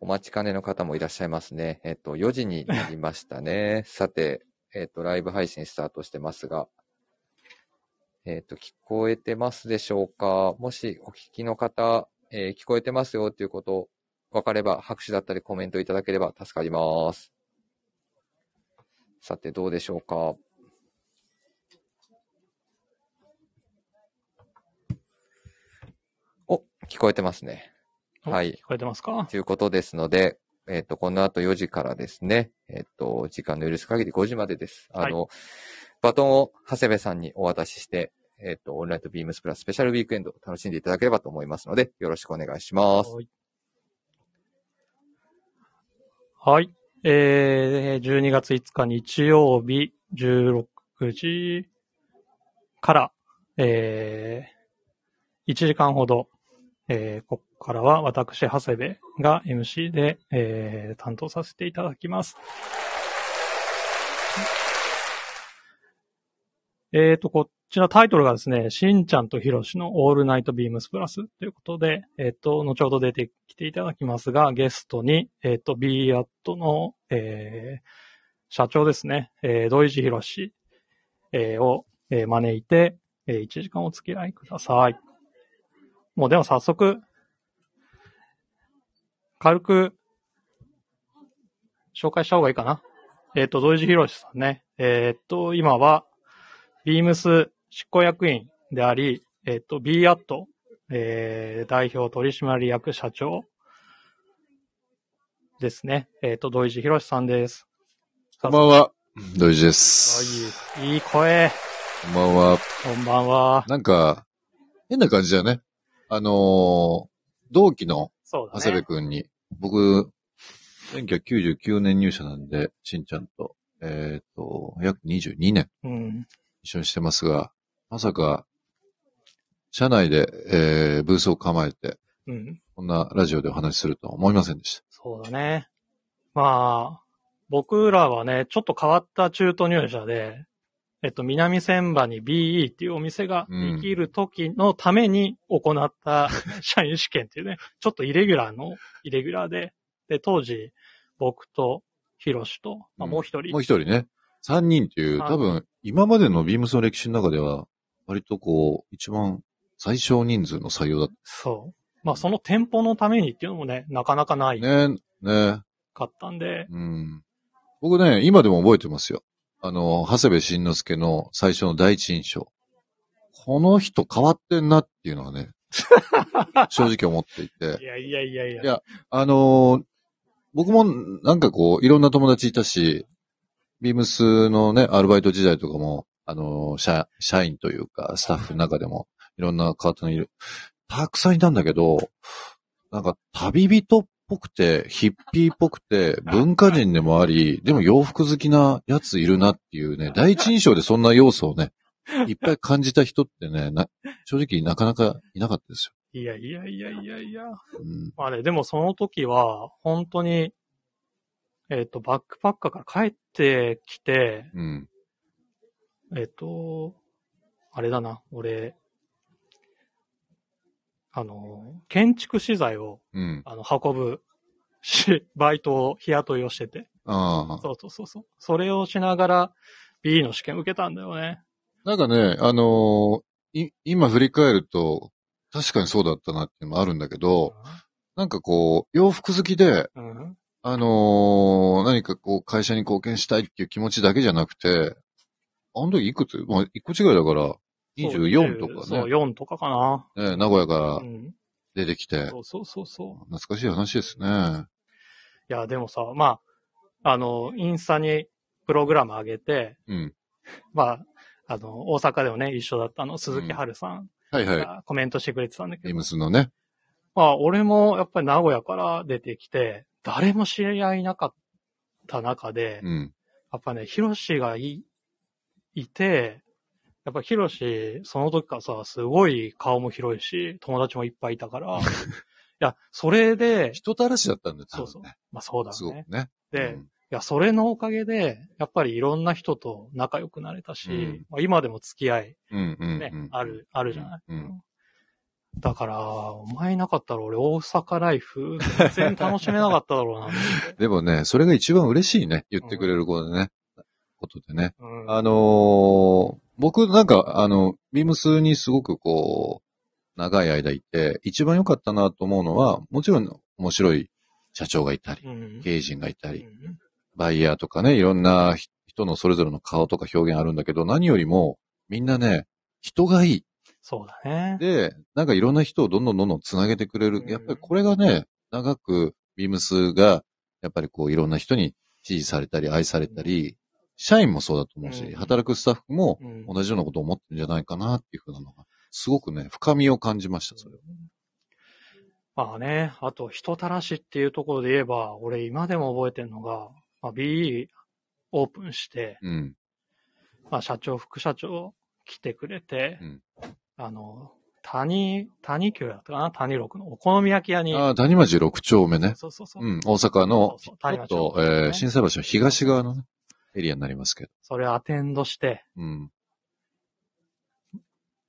お待ちかねの方もいらっしゃいますね。えっと、4時になりましたね。さて、えっと、ライブ配信スタートしてますが、えっと、聞こえてますでしょうか？もしお聞きの方、えー聞こえてますよということ、わかれば拍手だったりコメントいただければ助かります。さて、どうでしょうか？お、聞こえてますね。おはい聞こえてますか？ということですので、えっ、と、この後4時からですね、えっ、と、時間の許す限り5時までです。あの、バトンを長谷部さんにお渡しして、えっ、と、オンライトビームスプラススペシャルウィークエンドを楽しんでいただければと思いますので、よろしくお願いします。はい。はい。えー、12月5日日曜日16時から、えー、1時間ほど、えー、からは私、長谷部が MC で、えー、担当させていただきます。えーと、こちらタイトルがですね、しんちゃんとひろしのオールナイトビームスプラスということで、えっ、と、後ほど出てきていただきますが、ゲストに、えっ、と、b アットの、えー社長ですね、えー、土井地ひろし、えーを、えー招いて、えー1時間お付き合いください。もうでも早速、軽く、紹介した方がいいかな。えっ、と、土井地ひろしさんね。えっ、と、今は、ビームス執行役員であり、えっ、と、b アット、えー、代表取締役社長ですね。えっ、と、土井地博さんです。こんばんは、土井地です。あいい、いい声。こんばんは。こんばんは。なんか、変な感じだよね。あのー同期のそうだ長谷部ね。くんに、僕、1999年入社なんで、しんちゃんと、えっ、と、約22年うん。一緒にしてますが、まさか、社内で、えーブースを構えて、うん。こんなラジオでお話しするとは思いませんでした。そうだね。まあ、僕らはね、ちょっと変わった中途入社で、えっと、南千葉に BE っていうお店ができる時のために行った 社員試験っていうね、ちょっとイレギュラーのイレギュラーで、で、当時、僕と、ヒロシと、まあ、うんもう一人、もう一人ね、3人っていう、はい多分、今までのビームスの歴史の中では、割とこう、一番最小人数の採用だっそう。まあ、その店舗のためにっていうのもね、なかなかないた。ね、ね。かったんで、うん。僕ね、今でも覚えてますよ。あの、長谷部慎之介の最初の第一印象。この人変わってんなっていうのはね、正直思っていいて。やいやいやいや。いやあのー僕もなんかこう、いろんな友達いたし、ビームスのね、アルバイト時代とかも、あのー社、社員というか、スタッフの中でも、いろんな方のいる。たくさんいたんだけど、なんか旅人っぽくて、ヒッピーっぽくて、文化人でもあり、でも洋服好きなやついるなっていうね、第一印象でそんな要素をね、いっぱい感じた人ってね、な正直なかなかいなかったですいやいやいやいやいや。よ。うん。まあね、でもその時は、本当に、えっ、と、バックパッカーから帰ってきて、うん。えっ、と、あれだな、俺、あの、建築資材を、うん。あの、運ぶし、バイトを、日雇いをしてて。ああ。そうそうそうそう。それをしながら、B の試験受けたんだよね。なんかね、あのーい、今振り返ると、確かにそうだったなっていうのもあるんだけど、なんかこう、洋服好きで、うん。あのー何かこう、会社に貢献したいっていう気持ちだけじゃなくて、あの時いくつ？まあ、一個違いだから、24とかそう、ね、4とかかな。ね名古屋からうん。出てきて、そうそうそうそう。懐かしい話ですね。いや、でもさ、まあ、あの、インスタにプログラム上げて、うん。まあ、あの、大阪でもね、一緒だったあの、鈴木春さんはいはい。がコメントしてくれてたんだけど、ビームスのね。まあ、俺もやっぱり名古屋から出てきて、誰も知り合いなかった中で、うん。やっぱね、ヒロシがい、いて、やっぱヒロシ、その時からさ、すごい顔も広いし、友達もいっぱいいたから、いや、それで、人たらしだったんだよ、そうそう。まあそうだすごくね。ね。で、うんいや、それのおかげで、やっぱりいろんな人と仲良くなれたし、うんまあ、今でも付き合いうんうんね、うん。ある、あるじゃない、うんだから、お前いなかったら俺大阪ライフ全然楽しめなかっただろうな。でもね、それが一番嬉しいね。言ってくれることでね。ことでね。うんあのー僕なんか、あの、ビームスにすごくこう、長い間いて、一番良かったなと思うのは、もちろん面白い社長がいたり、うん経営陣がいたり、うんバイヤーとかね、いろんな人のそれぞれの顔とか表現あるんだけど、何よりも、みんなね、人がいい。そうだね。で、なんかいろんな人をどんどんどんどんつなげてくれるう。んやっぱりこれがね、長くビームスが、やっぱりこういろんな人に支持されたり愛されたり、社員もそうだと思うし、うん働くスタッフもうん同じようなことを思ってるんじゃないかなっていうふうなのが、すごくね、深みを感じました、それは。まあね、あと人たらしっていうところで言えば、俺今でも覚えてるのが、まあ、BE オープンして、うん。まあ社長、副社長来てくれて、うんあの、谷、谷急だったかな？谷六のお好み焼き屋に。ああ、谷町6丁目ね。そうそうそう。うん、大阪の、そうそうちょっと、谷町のえー、ね新生橋の東側のね、エリアになりますけど。それアテンドして、うん。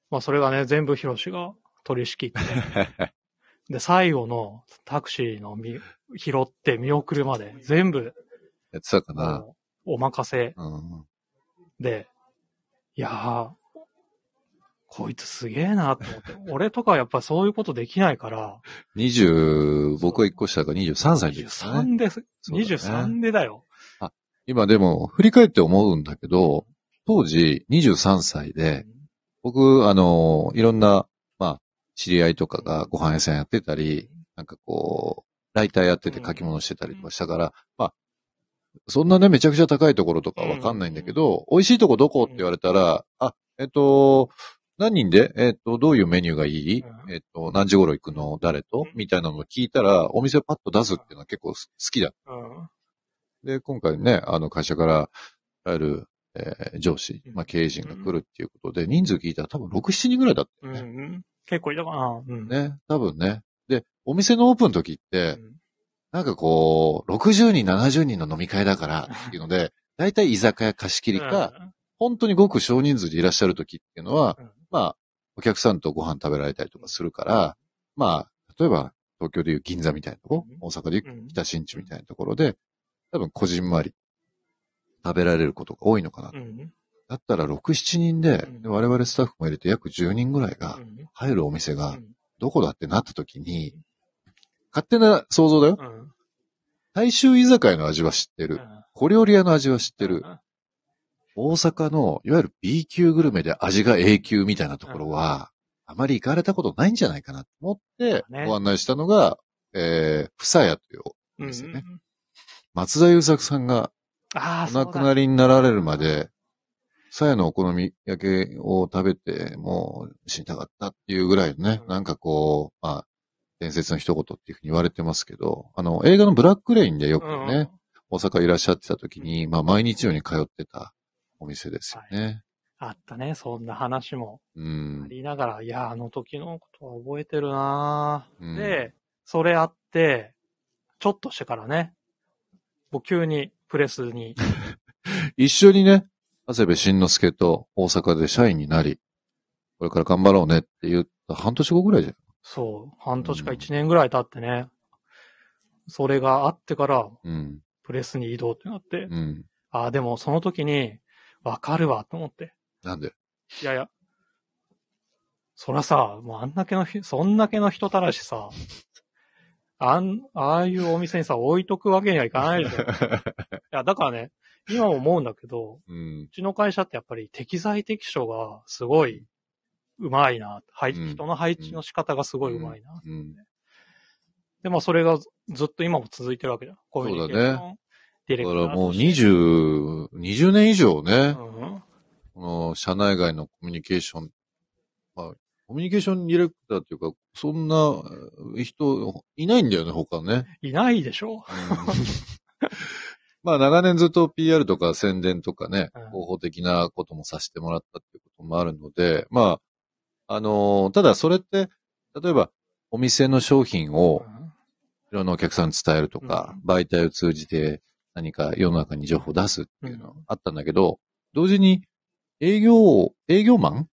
まあそれがね、全部ヒロシが取り仕切って、で、最後のタクシーのみ拾って見送るまで全部やってたかな。お任せうん。で、いやー、こいつすげえなって思って。俺とかはやっぱそういうことできないから、20、僕は1個下が23歳の時でね。23です。そうだね23でだよ。今でも、振り返って思うんだけど、当時23歳で、僕、あの、いろんな、まあ、知り合いとかがご飯屋さんやってたり、なんかこう、ライターやってて書き物してたりとかしたから、まあ、そんなね、めちゃくちゃ高いところとかわかんないんだけど、美味しいとこどこって言われたら、あ、えっと、何人でえっと、どういうメニューがいい？うん。えっと、何時頃行くの？誰と？うん。みたいなのを聞いたら、お店をパッと出すっていうのは結構好きだ。うん。で、今回ね、あの会社から、ある、えー上司、まあ経営陣が来るっていうことで、人数聞いたら多分6、7人ぐらいだったうん。よね。うん。結構いたかな。うん。ね、多分ね。で、お店のオープンの時っうて、ん。なんかこう、60人、70人の飲み会だからっていうので、大体居酒屋貸し切りか、本当にごく少人数でいらっしゃる時っていうのは、うんまあ、お客さんとご飯食べられたりとかするから、まあ、例えば、東京でいう銀座みたいなとこうん、大阪でいううん北新地みたいなところで、多分こじんまり食べられることが多いのかな。うん。だったら6、7人でうん、で我々スタッフも入れて約10人ぐらいがうん入るお店がうんどこだってなった時に、勝手な想像だよ。うん。大衆居酒屋の味は知ってる。うん小料理屋の味は知ってる。うん大阪の、いわゆる B 級グルメで味が A 級みたいなところは、あまり行かれたことないんじゃないかなと思って、ねご案内したのが、えー、ふさやといううんですよね松田優作さんがああ、お亡くなりになられるまで、さやのお好み焼きを食べてもう死にたかったっていうぐらいのね、うん。なんかこう、まあ、伝説の一言っていうふうに言われてますけど、あの、映画のブラックレインでよくね、うん大阪いらっしゃってた時に、まあ、毎日のように通ってたお店ですよね。あったね、そんな話も。うあん。りながら、いや、あの時のことは覚えてるなぁ。うん。で、それあって、ちょっとしてからね、もう急にプレスに、一緒にね、長谷部慎之介と大阪で社員になり、これから頑張ろうねって言った半年後ぐらいじゃん。そう、半年か一年ぐらい経ってね、それがあってから、うん。プレスに移動ってなって、うん。ああ、でもその時に、わかるわと思って。なんで？いやいや、そらさ、もうあんだけのひ、そんだけの人たらしさ、あん、ああいうお店にさ、置いとくわけにはいかないじゃん。いや、だからね、今も思うんだけど、うんう。ちの会社ってやっぱり適材適所がすごい、うまいな。配うん人の配置の仕方がすごいうまいな。うん。でもそれがずずっと今も続いてるわけじゃん。コミュニケーション。そうだディレクターだからもうとして20、20年以上ね、うんこの社内外のコミュニケーション、まあ、コミュニケーションディレクターっていうか、そんなえー人いないんだよね、他ね。いないでしょ？うん。まあ長年ずっと PR とか宣伝とかねうん、広報的なこともさせてもらったっていうこともあるので、まあ、あのーただそれって、例えばお店の商品をいろんなお客さんに伝えるとか、媒体を通じて何か世の中に情報を出すっていうのうん。あったんだけど、同時に営業、営業マン？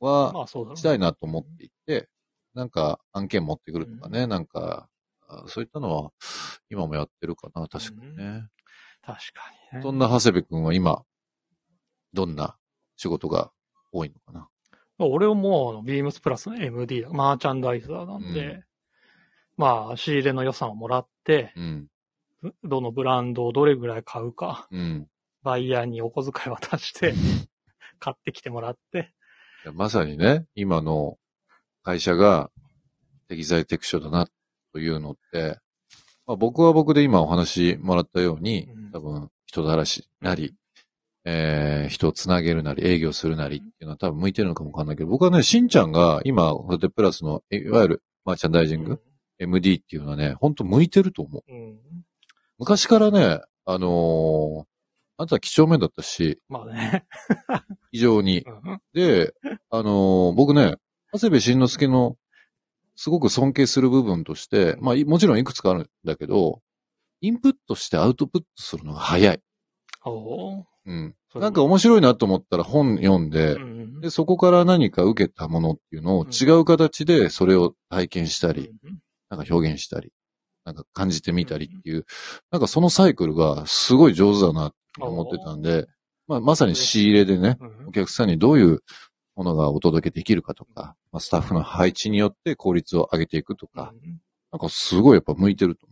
はしたいなと思っていて、なんか案件持ってくるとかね、なんか、あそういったのは今もやってるかな、確かにね。確かにね。そんな長谷部くんは今、どんな仕事が多いのかな？俺はもうビームスプラスの MD だ、マーチャンダイザーなんで、うんまあ、仕入れの予算をもらって、うん。どのブランドをどれぐらい買うか、うん。バイヤーにお小遣い渡して、買ってきてもらって、いやまさにね、今の会社が適材適所だなというのって、まあ、僕は僕で今お話もらったようにうん、多分人だらしなり、えー、人をつなげるなり、営業するなりっていうのは多分向いてるのかもわかんないけど、僕はね、しんちゃんが今、ホテプラスの、いわゆるマーチャンダイジング、MD っていうのはね、本当向いてると思う。うん。うん昔からね、あのーあんたは几帳面だったし、まあね。非常に。うんで、あのー僕ね、長谷部慎之介のすごく尊敬する部分として、まあ、いもちろんいくつかあるんだけど、インプットしてアウトプットするのが早い。おーうん。なんか面白いなと思ったら本読んで、うんで、そこから何か受けたものっていうのをうん違う形でそれを体験したり、うんなんか表現したり、なんか感じてみたりっていう、なんかそのサイクルがすごい上手だなって思ってたんで、まあ、まさに仕入れでね、うんお客さんにどういうものがお届けできるかとか、まあ、スタッフの配置によって効率を上げていくとか、うんなんかすごいやっぱ向いてると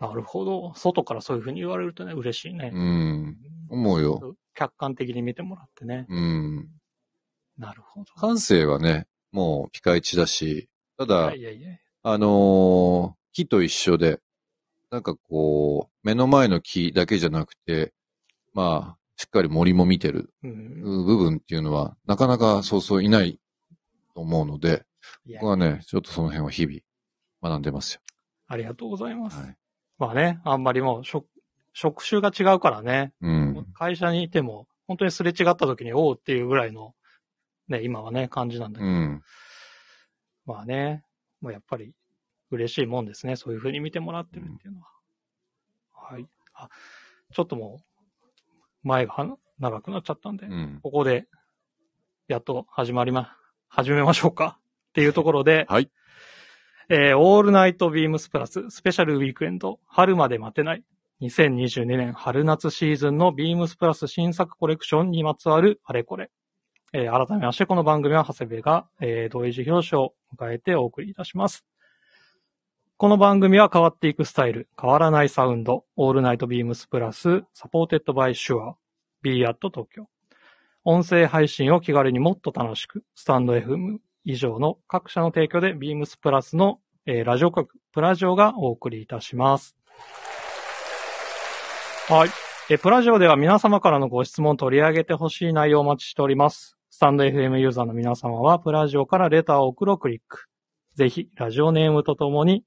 なるほど。外からそういうふうに言われるとね、嬉しいね。う。ん。思うよ。客観的に見てもらってね。うん。なるほど。感性はね、もうピカイチだし、ただい、やいやいや。あのー木と一緒で、なんかこう、目の前の木だけじゃなくて、まあ、しっかり森も見てるうん。部分っていうのは、なかなかそうそういないと思うので、僕はね、ちょっとその辺は日々学んでますよ。ありがとうございます。はい。まあね、あんまりもう職、職種が違うからね、うん。会社にいても、本当にすれ違った時に、おうっていうぐらいの、ね、今はね、感じなんだけど、うん。まあね、もうやっぱり嬉しいもんですね。そういうふうに見てもらってるっていうのは。はい。あ、ちょっともう、前がは長くなっちゃったんで、うん。ここで、やっと始まりま、始めましょうか。っていうところで、はい。えーオールナイトビームスプラススペシャルウィークエンド春まで待てない2022年春夏シーズンのビームスプラス新作コレクションにまつわるあれこれ。えー改めましてこの番組は長谷部が、えー土井地博さんを迎えてお送りいたします。この番組は変わっていくスタイル、変わらないサウンド、オールナイトビームスプラス、 supported by Shure、BE AT TOKYO。音声配信を気軽にもっと楽しく、 stand.fm 以上の各社の提供で、ビームスプラスの、えーラジオ局、プラジオがお送りいたします。はい。えープラジオでは皆様からのご質問を取り上げてほしい内容をお待ちしております。スタンド FM ユーザーの皆様は、プラジオからレターを送るクリック。ぜひ、ラジオネームとともに、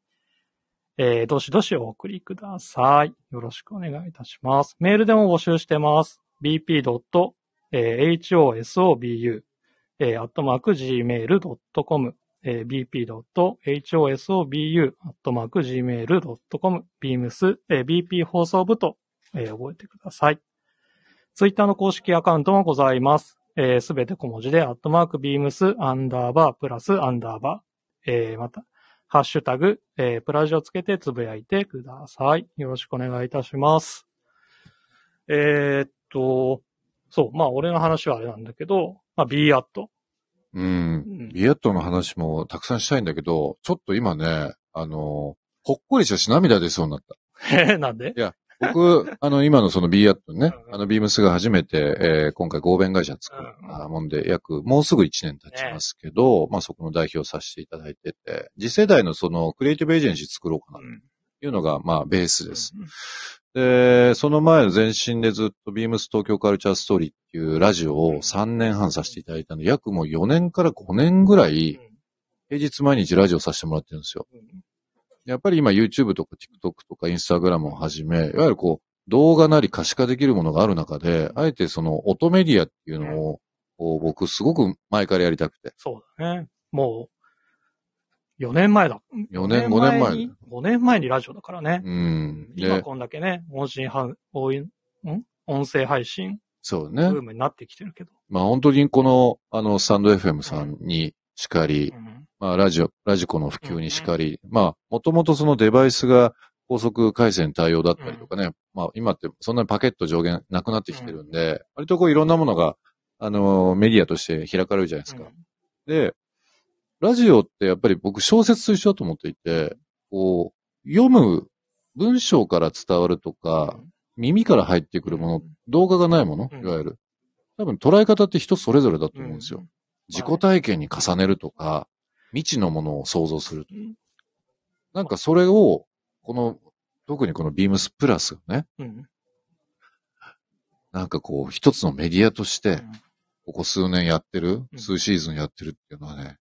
えーどしどしお送りください。よろしくお願いいたします。メールでも募集してます。bp.hosobu えー、アットマーク gmail.com、えー、bp.hosobu、アットマーク gmail.com、beams、えー、bp 放送部と、えー覚えてください。ツイッターの公式アカウントもございます。えすべて小文字で、アットマーク beams、アンダーバー、プラス、アンダーバー、えーまた、ハッシュタグ、えープラジをつけてつぶやいてください。よろしくお願いいたします。えーっと、そう、まあ俺の話はあれなんだけど、まあ B アット。うんう。んビエットの話もたくさんしたいんだけど、ちょっと今ね、あの、ほっこりしたし涙出そうになった。えーなんで？僕、あの、今のその B アットねうん、あの、ビームスが初めて、えー今回合弁会社作ったもんで、約、もうすぐ1年経ちますけど、まあそこの代表させていただいてて、次世代のそのクリエイティブエージェンシー作ろうかなとうん。いうのが、まあベースです。で、その前の前身でずっとビームス東京カルチャーストーリーっていうラジオを3年半させていただいたので、約もう4年から5年ぐらい、平日毎日ラジオさせてもらってるんですよ。やっぱり今 YouTube とか TikTok とか Instagram をはじめ、いわゆるこう、動画なり可視化できるものがある中で、あえてその音メディアっていうのを、こう僕すごく前からやりたくて。そうだね。もう、4年前だ。4年、5年前。に。5年前にラジオだからね。うん。で、今こんだけね、音信は、おいん？音声配信、そうねブ。ームになってきてるけど。まあ本当にこの、あの、スタンド FM さんにしかりう、んまあ、ラジオ、ラジコの普及にしかり、まあ、もともとそのデバイスが高速回線対応だったりとかね、まあ、今ってそんなにパケット上限なくなってきてるんで、割とこういろんなものが、あのーメディアとして開かれるじゃないですか。で、ラジオってやっぱり僕小説と一緒だと思っていて、こう、読む文章から伝わるとか、耳から入ってくるもの、動画がないもの、うん。いわゆる。多分捉え方って人それぞれだと思うんですよ。自己体験に重ねるとか、未知のものを想像する。うんなんかそれを、この、特にこのビームスプラスがね、うん。なんかこう、一つのメディアとして、うんここ数年やってる、うん数シーズンやってるっていうのはね、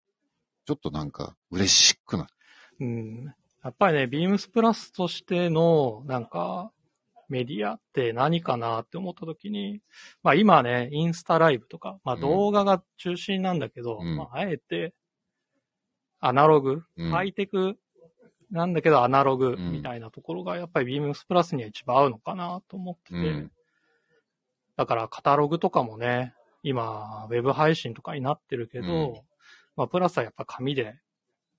ちょっとなんか嬉しくなる。うん。やっぱりね、ビームスプラスとしての、なんか、メディアって何かなって思った時に、まあ今ね、インスタライブとか、まあうん動画が中心なんだけど、うんまああえて、アナログ、うん。ハイテク？なんだけどアナログうん。みたいなところがやっぱりビームスプラスには一番合うのかなと思ってて、うん。だからカタログとかもね、今、ウェブ配信とかになってるけど、うん。まあ、プラスはやっぱ紙で、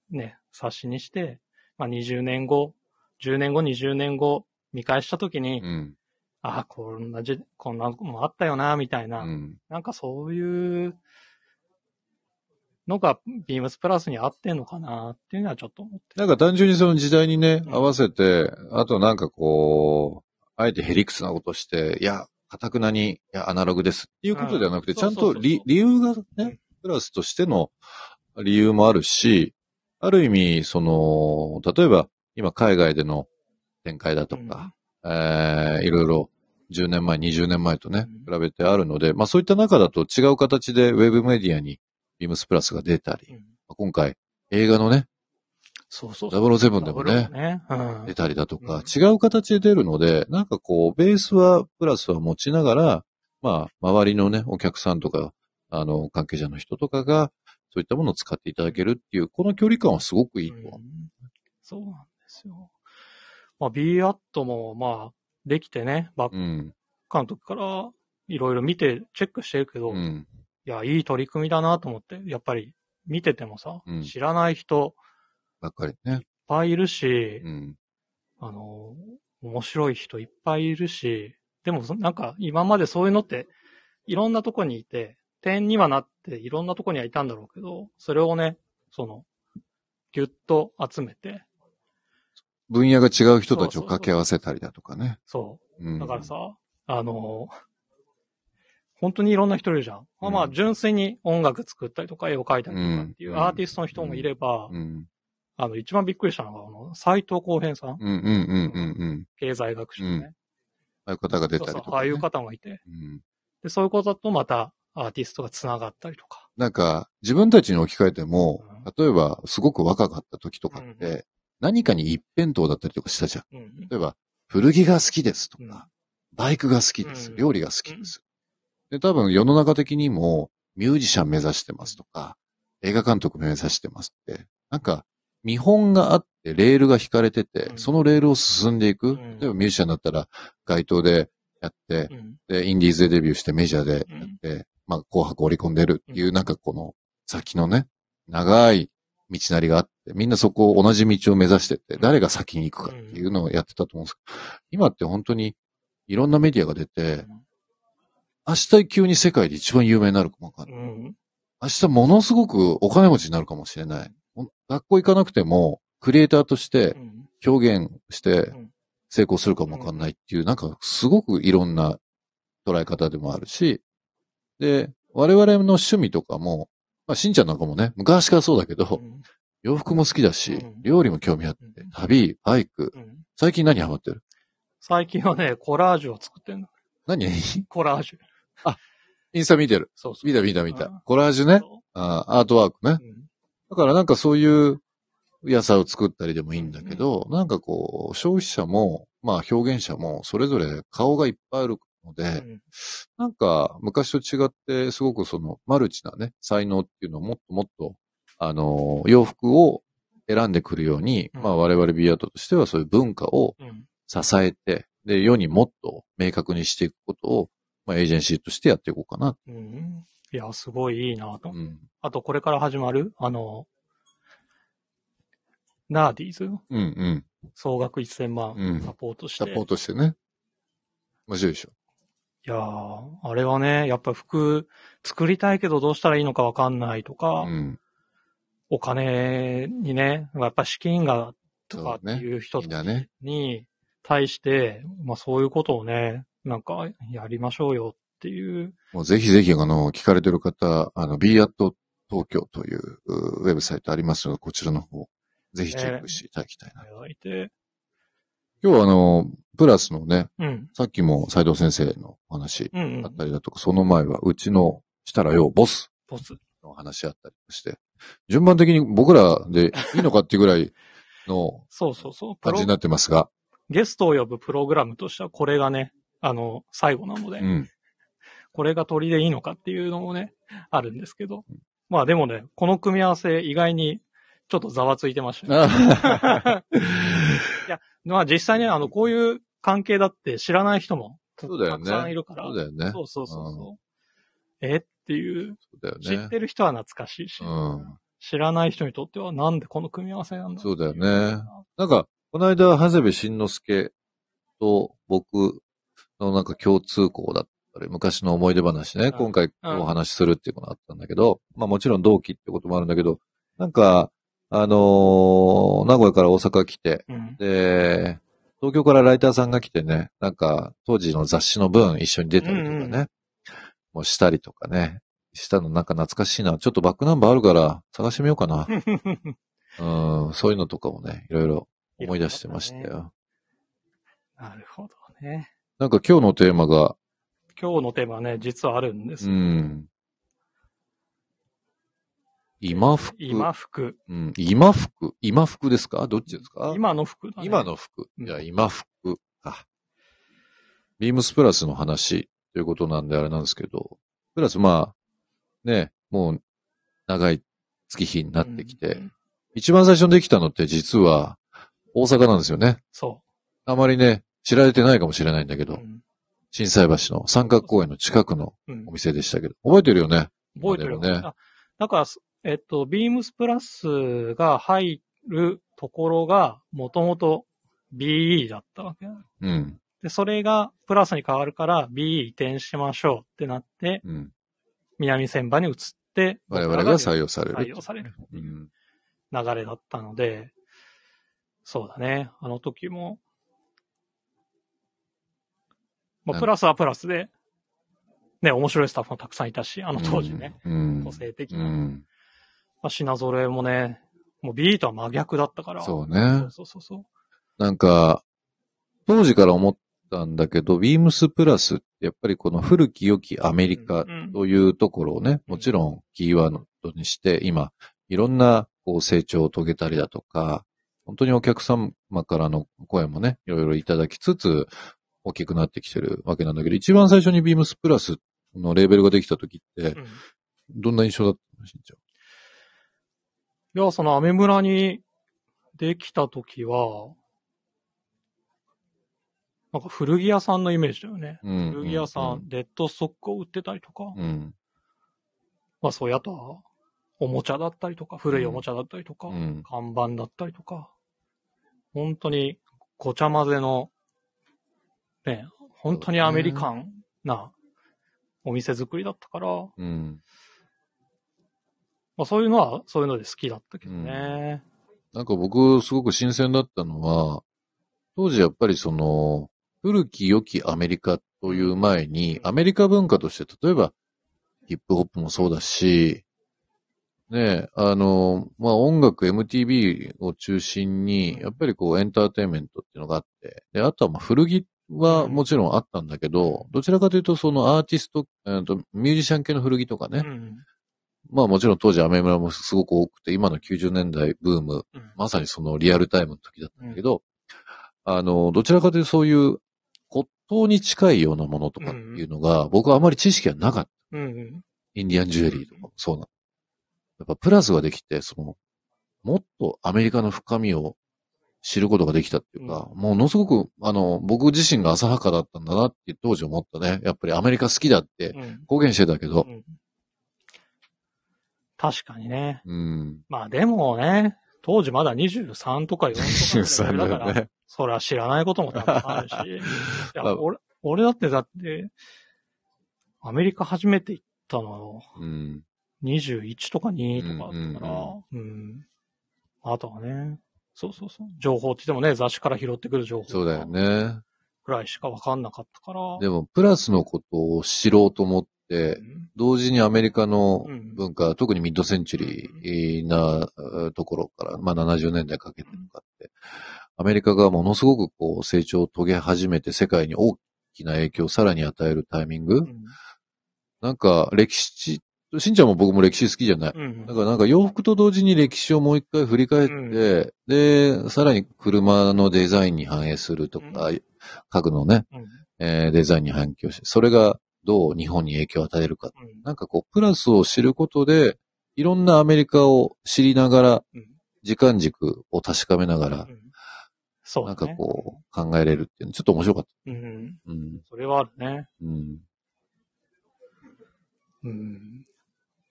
ね、冊子にして、まあ、20年後、10年後、20年後、見返したときに、うん。ああ、こんなじ、こんなのもあったよな、みたいな、うん。なんかそういうのが、ビームスプラスに合ってんのかな、っていうのはちょっと思って。なんか単純にその時代にね、うん。合わせて、あとなんかこう、あえてヘリクスなことして、いや、かたくなに、いや、アナログですっていうことではなくて、うん。ちゃんと理理由がうん。ね、プラスとしての理由もあるし、ある意味、その、例えば、今海外での展開だとか、えーいろいろ10年前、20年前とね、うん。比べてあるので、まあそういった中だと違う形でウェブメディアにビームスプラスが出たり、うん今回映画のね、そうそうそう。007でもね、ね。うん出たりだとか、うん違う形で出るので、なんかこう、ベースは、プラスは持ちながら、まあ、周りのね、お客さんとか、あの、関係者の人とかが、そういったものを使っていただけるっていう、この距離感はすごくいいと思う。うんそうなんですよ。まあ、b アットも、まあ、できてね、バッうん。カの時からいろいろ見てチェックしてるけど、いうん。や、いい取り組みだなと思って、やっぱり見ててもさ、うん知らない人ばっかりね。いっぱいいるし、うん。あの、面白い人いっぱいいるし、でもそなんか今までそういうのっていろんなとこにいて、点にはなっていろんなとこにはいたんだろうけど、それをね、その、ぎゅっと集めて、分野が違う人たちを掛け合わせたりだとかね。そうう。ん。だからさ、あの、本当にいろんな人いるじゃん。まあまあ、うん純粋に音楽作ったりとか絵を描いたりとかっていううんアーティストの人もいれば、うん。あの、一番びっくりしたのが、あの、斎藤浩平さん、うんうんうんうんうん。経済学者のね。ああいう方が出たりとか、ね。そうああいう方もいて。うん。で、そういうこととまたアーティストが繋がったりとか。なんか、自分たちに置き換えてもうん、例えば、すごく若かった時とかっうて、何かに一辺倒だったりとかしたじゃん。うん。例えば、古着が好きですとうんか、バイクが好きです、うん料理が好きです。で、多分世の中的にも、ミュージシャン目指してますとか、映画監督目指してますって、なんか、見本があって、レールが引かれててう、ん。そのレールを進んでいく。ん。例えばミュージシャンだったら、街頭でやってう、ん。で、インディーズでデビューしてメジャーでうんやって、まあ、紅白織り込んでるっていうう、なんかこの、先のね、長い道なりがあって、みんなそこを同じ道を目指してって、誰が先に行くかっていうのをやってたと思うんですけど、今って本当にいろんなメディアが出て、明日急に世界で一番有名になるかもわかんない。うん。明日ものすごくお金持ちになるかもしれない。学校行かなくても、クリエイターとしてうん表現してうん成功するかもわかんないっていう、なんかすごくいろんな捉え方でもあるし、で、我々の趣味とかも、まあ、しんちゃんなんかもね、昔からそうだけど、うん洋服も好きだしうん、料理も興味あってうん、旅、バイク、うん最近何ハマってる？最近はね、コラージュを作ってんの。何？コラージュ。インスタ見てる。そうそう。見た見た見たうん。コラージュね。そあアートワークね。ううんだからなんかそういう野菜を作ったりでもいいんだけど、なんかこう、消費者も、まあ表現者もそれぞれ顔がいっぱいあるので、うんなんか昔と違ってすごくそのマルチなね、才能っていうのをもっともっと、あの、洋服を選んでくるように、うんまあ我々ビアートとしてはそういう文化をうん支えて、で、世にもっと明確にしていくことを、まあエージェンシーとしてやっていこうかな。うんいや、すごいいいなと。うん。あと、これから始まる、あの、ナーディーズ？のうんうん。総額1000万うんサポートして。サポートしてね。面白いでしょ。いやー、あれはね、やっぱ服作りたいけどどうしたらいいのかわかんないとか、うん。お金にね、やっぱ資金がとかっていう人。に対して、まあそういうことをね、なんかやりましょうよっていう、もうぜひぜひ、あの、聞かれてる方、あの、b アット東京といううウェブサイトありますので、こちらの方、ぜひチェックしていただきたいな。いただいて、今日はあの、プラスのね、うん、さっきも斉藤先生のお話うん、うあっん、たりだとか、その前はうちのしたらよ、ボスボス。のお話あったりして、順番的に僕らでいいのかっていうぐらいの そうそうそう。感じになってますが、ゲストを呼ぶプログラムとしてはこれがね、あの、最後なので、うん。これが鳥でいいのかっていうのもね、あるんですけど。まあでもね、この組み合わせ意外にちょっとざわついてましたね。あまあ実際ね、あの、こういう関係だって知らない人もたくさんいるから。そうだよね。そうそうそうそうえ？っていう、そうだよね。知ってる人は懐かしいし、うん。知らない人にとってはなんでこの組み合わせなんだそうだよね。なんか、この間、長谷部慎之介と僕のなんか共通項だったり、昔の思い出話ね、うん今回お話しするっていうのがあったんだけど、まあもちろん同期ってこともあるんだけど、なんか、あのー名古屋から大阪来て、うん。で、東京からライターさんが来てね、なんか当時の雑誌の分一緒に出たりとかね、うんうんもうしたりとかね、したのなんか懐かしいな。ちょっとバックナンバーあるから探してみようかな。うん、そういうのとかもね、いろいろ思い出してましたよ。なるほどね。なんか今日のテーマが、今日のテーマはね、実はあるんですうよ。ん、今服。今服。うん、今服。今服ですか？どっちですか？今の服だ、ね。今の服。うんいや、今服。あ。ビームスプラスの話ということなんであれなんですけど、プラスまあ、ね、もう長い月日になってきて、うん一番最初にできたのって実は大阪なんですよね。そあまりね、知られてないかもしれないんだけう。ど、うん震災橋の三角公園の近くのうんお店でしたけど、覚えてるよね？覚えてるよねあだから、えっと、ビームスプラスが入るところが、もともと BE だったわけ。うん。で、それがプラスに変わるから BE 移転しましょうってなって、うん。南千葉に移って、我々が採用される。採用されるうん。流れだったので、そうだね。あの時も、まあ、プラスはプラスで、ね、面白いスタッフもたくさんいたし、あの当時ね、うん。個性的うな、まん。あ、品揃えもね、もう B とは真逆だったから。そうね。そうそうそう。なんか、当時から思ったんだけど、ビームスプラスってやっぱりこの古き良きアメリカというところをね、もちろんキーワードにして、今、いろんなこう成長を遂げたりだとか、本当にお客様からの声もね、いろいろいただきつつ、大きくなってきてるわけなんだけど、一番最初にビームスプラスのレーベルができた時ってう、ん。どんな印象だったのしんちゃん？いや、そのアメ村にできた時は、なんか古着屋さんのイメージだよね。うん。古着屋さん、レッドストックを売ってたりとか、うん。まあそういうあとは、おもちゃだったりとか、古いおもちゃだったりとか、うん。看板だったりとか、本当にごちゃ混ぜの、ね、本当にアメリカンなお店作りだったから、うん。まあそういうのは、そういうので好きだったけどね。なんか僕、すごく新鮮だったのは、当時やっぱりその、古き良きアメリカという前に、アメリカ文化として、例えば、ヒップホップもそうだし、ねえ、あの、まあ、音楽 MTV を中心に、やっぱりこうエンターテインメントっていうのがあって、で、あとはまあ古着はもちろんあったんだけど、どちらかというとそのアーティスト、えーとミュージシャン系の古着とかね、うん。まあもちろん当時アメ村もすごく多くて、今の90年代ブーム、うんまさにそのリアルタイムの時だったんだけど、あの、どちらかというとそういう骨董に近いようなものとかっていうのが、僕はあまり知識がなかった。うんうん。インディアンジュエリーとかもそうなの。やっぱプラスができて、その、もっとアメリカの深みを知ることができたっていうか、ものすごく、あの、僕自身が浅はかだったんだなって当時思ったね。やっぱりアメリカ好きだってうん公言してたけどう、ん確かにね。うん、まあでもね、当時まだ23とか4とかだから、ね。それは知らないことも多分あるし。いやまあ俺、俺だってだって、アメリカ初めて行ったの、うん。21とか2とかだったから、ううん、あとはね、そうそうそう。情報って言ってもね、雑誌から拾ってくる情報そうだよね。ぐらいしかわかんなかったから。でも、プラスのことを知ろうと思って、うん同時にアメリカのうん文化、特にミッドセンチュリーなえーところから、まあ70年代かけて向かって、アメリカがものすごくこう成長を遂げ始めて世界に大きな影響をさらに与えるタイミング、うんなんか歴史、しんちゃんも僕も歴史好きじゃない。うんだからなんか洋服と同時に歴史をもう一回振り返って、で、さらに車のデザインに反映するとか、う家具のね、うんえーデザインに反響して、それがどう日本に影響を与えるか。うんなんかこう、プラスを知ることで、いろんなアメリカを知りながら、うん時間軸を確かめながらう、んそうなん。かこう、考えれるっていうの、ちょっと面白かった。うん。うん。それはあるね。うん。うん。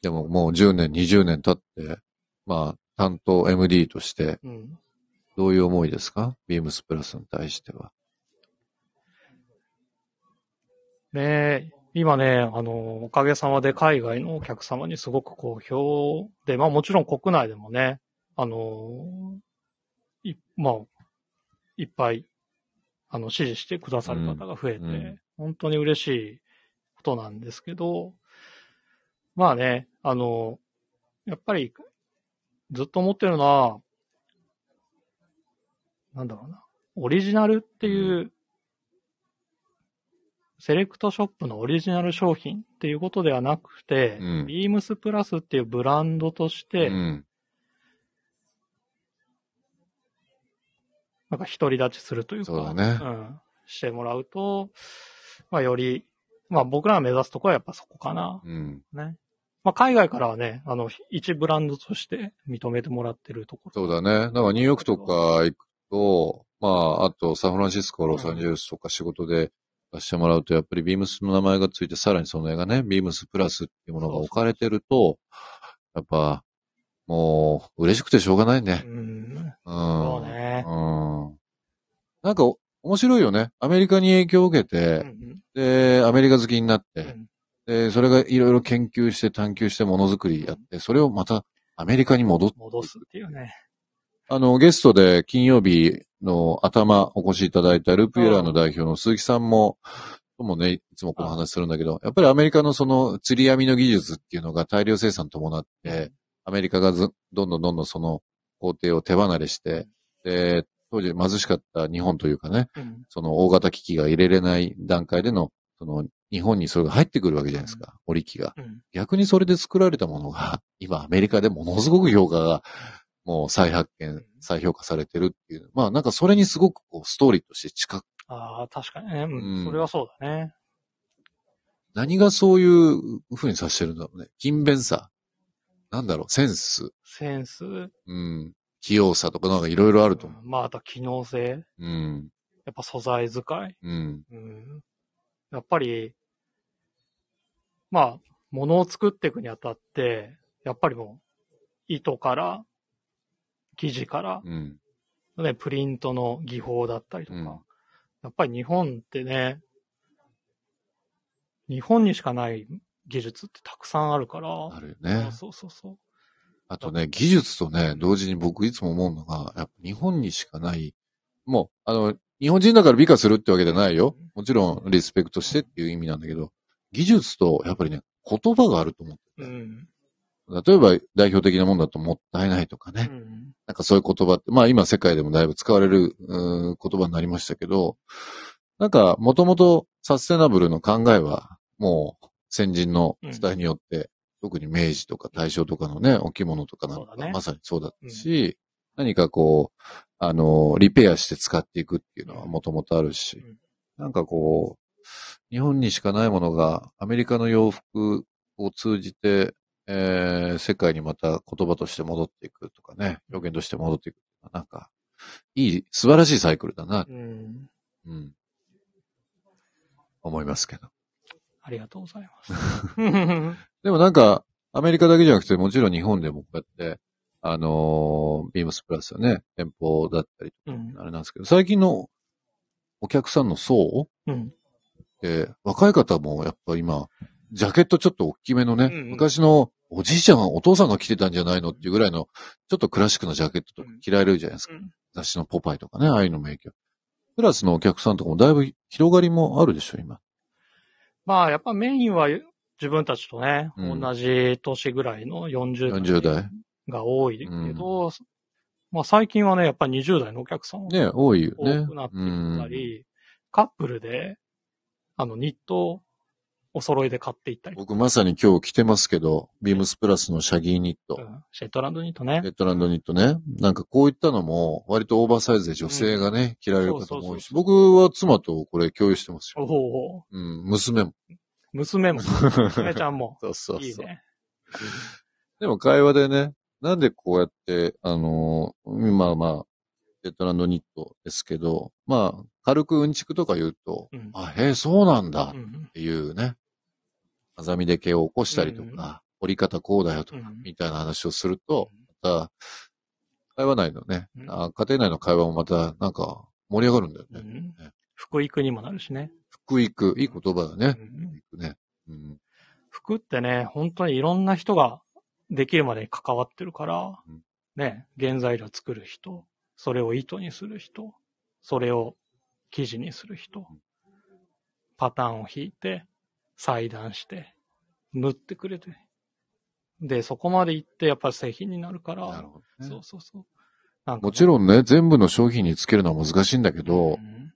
でももう10年、20年経って、まあ、担当 MD として、うん。どういう思いですか？ビームスプラスに対しては。ねえ、今ね、あの、おかげさまで海外のお客様にすごく好評で、まあもちろん国内でもね、あの、い、まあ、いっぱい、あの、支持してくださる方が増えて、うんうん本当に嬉しいことなんですけど、まあね、あの、やっぱり、ずっと思ってるのは、なんだろうな、オリジナルっていう、セレクトショップのオリジナル商品っていうことではなくて、うんビームスプラスっていうブランドとして、うん。なんか独り立ちするというか、そうん、してもらうと、まあより、まあ僕らが目指すところはやっぱそこかな。うん。ね。まあ海外からはね、あの、一ブランドとして認めてもらってるところ。そうだね。だからニューヨークとか行くと、まあ、あとサンフランシスコ、ロサンゼルスとか仕事で出してもらうと、やっぱりビームスの名前がついて、さらにその絵がね、ビームスプラスっていうものが置かれてると、やっぱ、もう、嬉しくてしょうがないねう。ん。うん。そうね。うん。なんか、面白いよね。アメリカに影響を受けうて、んで、アメリカ好きになって、うんで、それがいろいろ研究して探求してものづくりやって、それをまたアメリカに戻って、戻すっていうね。あの、ゲストで金曜日の頭お越しいただいたループエラーの代表の鈴木さんも、ともね、いつもこの話するんだけど、やっぱりアメリカのその釣り網の技術っていうのが大量生産伴って、アメリカがずどんどんどんどんその工程を手離れして、で、当時貧しかった日本というかね、うん。その大型機器が入れれない段階での、その日本にそれが入ってくるわけじゃないですか、織り機が。うん。逆にそれで作られたものが、今アメリカでものすごく評価が、もう再発見、再評価されてるっていう。まあなんかそれにすごくこうストーリーとして近く、ああ、確かにね。ううんん。それはそうだね。何がそういう風にさしてるんだろうね。勤勉さ。なんだろう、センス。センス？うん。器用さとかなんかいろいろあると思まあ、あとは機能性。う。うん。やっぱ素材使い。うん。うん。やっぱり、まあ、物を作っていくにあたって、やっぱりもう、糸から、生地から、うん。ね、プリントの技法だったりとか、うんやっぱり日本ってね、日本にしかない技術ってたくさんあるから、あるよね。そうそうそう。あとね、技術とね、同時に僕いつも思うのが、やっぱ日本にしかない、もう、あの、日本人だから美化するってわけじゃないよ。もちろん、リスペクトしてっていう意味なんだけど、技術と、やっぱりね、言葉があると思っててうん。例えば、代表的なもんだと、もったいないとかね。うん。なんかそういう言葉って、まあ今世界でもだいぶ使われる言葉になりましたけど、なんかもともとサステナブルの考えは、もう先人の伝えによって、特に明治とか大正とかのね、お着物とかなんかねまさにそうだったし、何かこう、あの、リペアして使っていくっていうのはもともとあるし、うんなんかこう、日本にしかないものがアメリカの洋服を通じて、えー世界にまた言葉として戻っていくとかね、表現として戻っていく。なんか、いい、素晴らしいサイクルだな、うん。うん。思いますけど。ありがとうございます。でもなんか、アメリカだけじゃなくて、もちろん日本でもこうやって、あのービームスプラスはね、店舗だったりとうんか、。あれなんですけど、最近のお客さんの層うん。で、若い方もやっぱ今、ジャケットちょっと大きめのね、うんうん昔のおじいちゃんが、お父さんが着てたんじゃないのっていうぐらいの、ちょっとクラシックなジャケットとか着られるじゃないですか。うん雑誌のポパイとかね、ああいうのも影響。プラスのお客さんとかもだいぶ広がりもあるでしょ、今。まあ、やっぱメインは自分たちとね、うん同じ年ぐらいの40 40代代。が多いけど、まあ最近はね、やっぱり20代のお客さんがね、多。くなってうんきたり、カップルで、あの、ニットをお揃いで買っていったり僕まさに今日着てますけど、ビームスプラスのシャギーニット。うんシェットランドニットねレ。ッドランドニットね。なんかこういったのも、割とオーバーサイズで女性がね、着られる方も多いし、そうそうそう僕は妻とこれ共有してますよ。おおうん、娘も。娘も、娘ちゃんも。そうそうそう。いいね。でも会話でね、なんでこうやって、あのーまあまあ、レッドランドニットですけど、まあ、軽くうんちくとか言うと、うん。あ、へえ、そうなんだっうん。ていうね、あざみで毛を起こしたりとうんか、折り方こうだよとかう、んみたいな話をすると、また、会話内のね、家庭内の会話もまた、なんか、盛り上がるんだよね。うん。福育にもなるしね。福育、いい言葉だね。うん福育ね。うん。服ってね、本当にいろんな人ができるまでに関わってるからうん、ね、原材料作る人、それを糸にする人、それを生地にする人、パターンを引いて、裁断して、縫ってくれて。で、そこまで行ってやっぱり製品になるから、なるほど、ね。そうそうそう。もちろんね、全部の商品につけるのは難しいんだけど、うん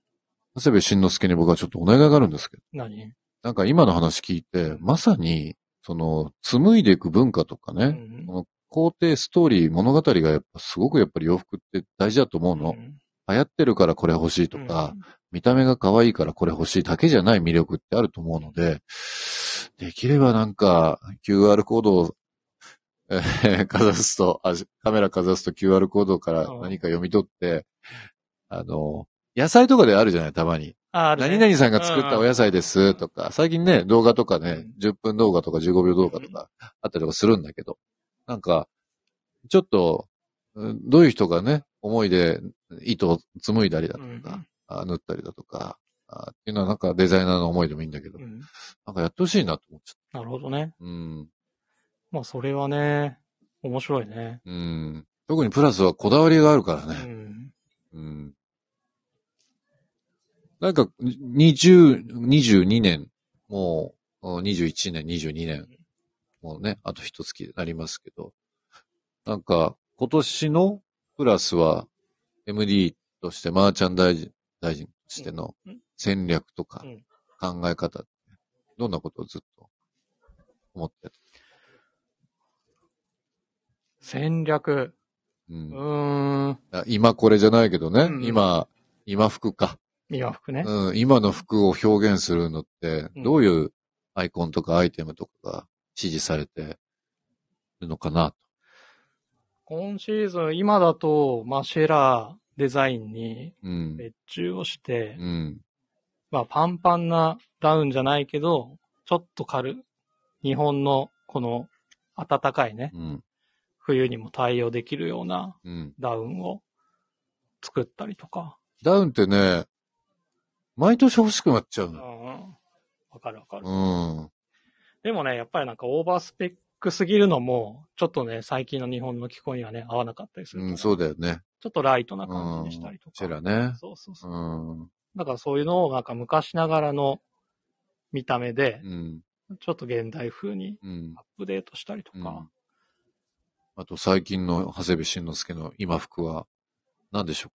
長谷部慎之介に僕はちょっとお願いがあるんですけど、何？なんか今の話聞いて、まさに、その、紡いでいく文化とかね、うんこの工程、ストーリー、物語がやっぱすごくやっぱり洋服って大事だと思うの。うん流行ってるからこれ欲しいとか、見た目が可愛いからこれ欲しいだけじゃない魅力ってあると思うので、できればなんか QR コードを、えー かざすとあ、カメラかざすと QR コードから何か読み取って、あの、野菜とかであるじゃない、たまに。ああるね。何々さんが作ったお野菜ですとか、最近ね、動画とかね、10分動画とか15秒動画とかあったりとかするんだけど、なんか、ちょっと、うんどういう人がね、思いで糸を紡いだりだとうんか、あ縫ったりだとか、あっていうのはなんかデザイナーの思いでもいいんだけど、うんなんかやってほしいなと思っちゃっなるほどね。た。うん。まあ、それはね、面白いね。うん。特にプラスはこだわりがあるからうね。ん。うん。なんか、20、22年、もう、21年、22年、もうね、あと一月になりますけど、なんか、今年のプラスは、MD として、マーチャン大臣、大臣としてのうん戦略とかうん考え方って、どんなことをずっと思ってた？戦略。う。うんーん。あ今これじゃないけどね、うん今、今服か。洋服ね。うん、今の服を表現するのって、うんどういうアイコンとかアイテムとかが指示されてるのかなと。今シーズン、今だと、マシェラデザインにうん。別注をして、うん。まあ、パンパンなダウンじゃないけど、ちょっと軽い。日本のこの暖かいね、うん。冬にも対応できるようなうん。ダウンを作ったりとか。ダウンってね、毎年欲しくなっちゃううん。の。わかるわかる。うん。でもね、やっぱりなんかオーバースペックすぎるのも、ちょっとね、最近の日本の気候にはね、合わなかったりする。うん、そうだよね。ちょっとライトなうん。感じにしたりとか。チェラね。そうそうそう。うん。だからそういうのをなんか昔ながらの見た目で、うん。ちょっと現代風にうんアップデートしたりとか。うんあと最近の長谷部慎之介の今服は何でしょ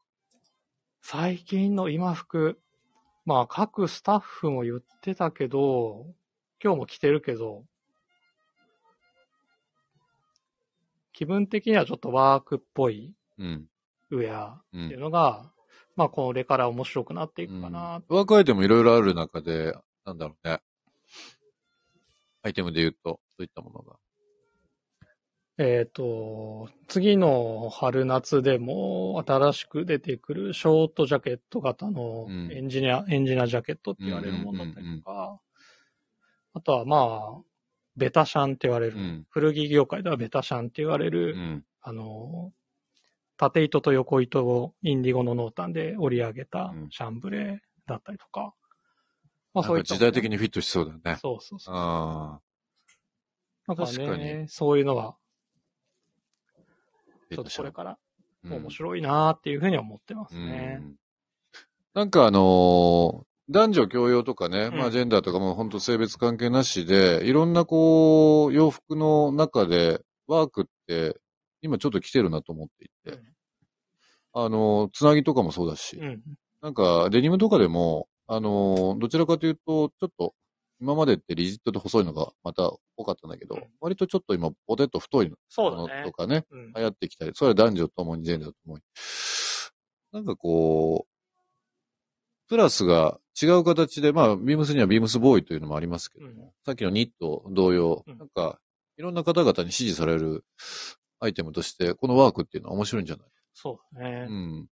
最近の今服、まあ各スタッフも言ってたけど、今日も着てるけど、気分的にはちょっとワークっぽいううん。ウェアうん。っていうのが、まあこれから面白くなっていくかな。うん、ワークアイテムいろいろある中で、なんだろうね。アイテムで言うと、どういったものが。えっ、と、次の春夏でも新しく出てくるショートジャケット型のうんエンジニア、エンジニアジャケットって言われるものだったりとか、あとはまあ、ベタシャンって言われる、うん。古着業界ではベタシャンって言われうる、ん。あの、縦糸と横糸をインディゴの濃淡で織り上げたうんシャンブレーだったりとか。まなんか時代的にフィットしそうだよね。そうそうそう。あだから確かね、そういうのが、あ。ちょっとこれからうん面白いなーっていうふうには思ってますうね。んなんかあのー男女共用とかね、うんまあジェンダーとかも本当性別関係なしで、いろんなこう、洋服の中でワークって今ちょっと来てるなと思っていて、あのーつなぎとかもそうだし、うん。なんかデニムとかでも、あのーどちらかというと、ちょっと今までってリジットで細いのがまた多かったんだけど、うん割とちょっと今ポテト太いものと。かね、うん流行ってきたり、それは男女ともにジェンダーともに。なんかこう、プラスが違う形で、まあ、ビームスにはビームスボーイというのもありますけども、うん。さっきのニット同様、うん。なんか、いろんな方々に支持されるアイテムとして、このワークっていうのは面白いんじゃない？そうだね。うん。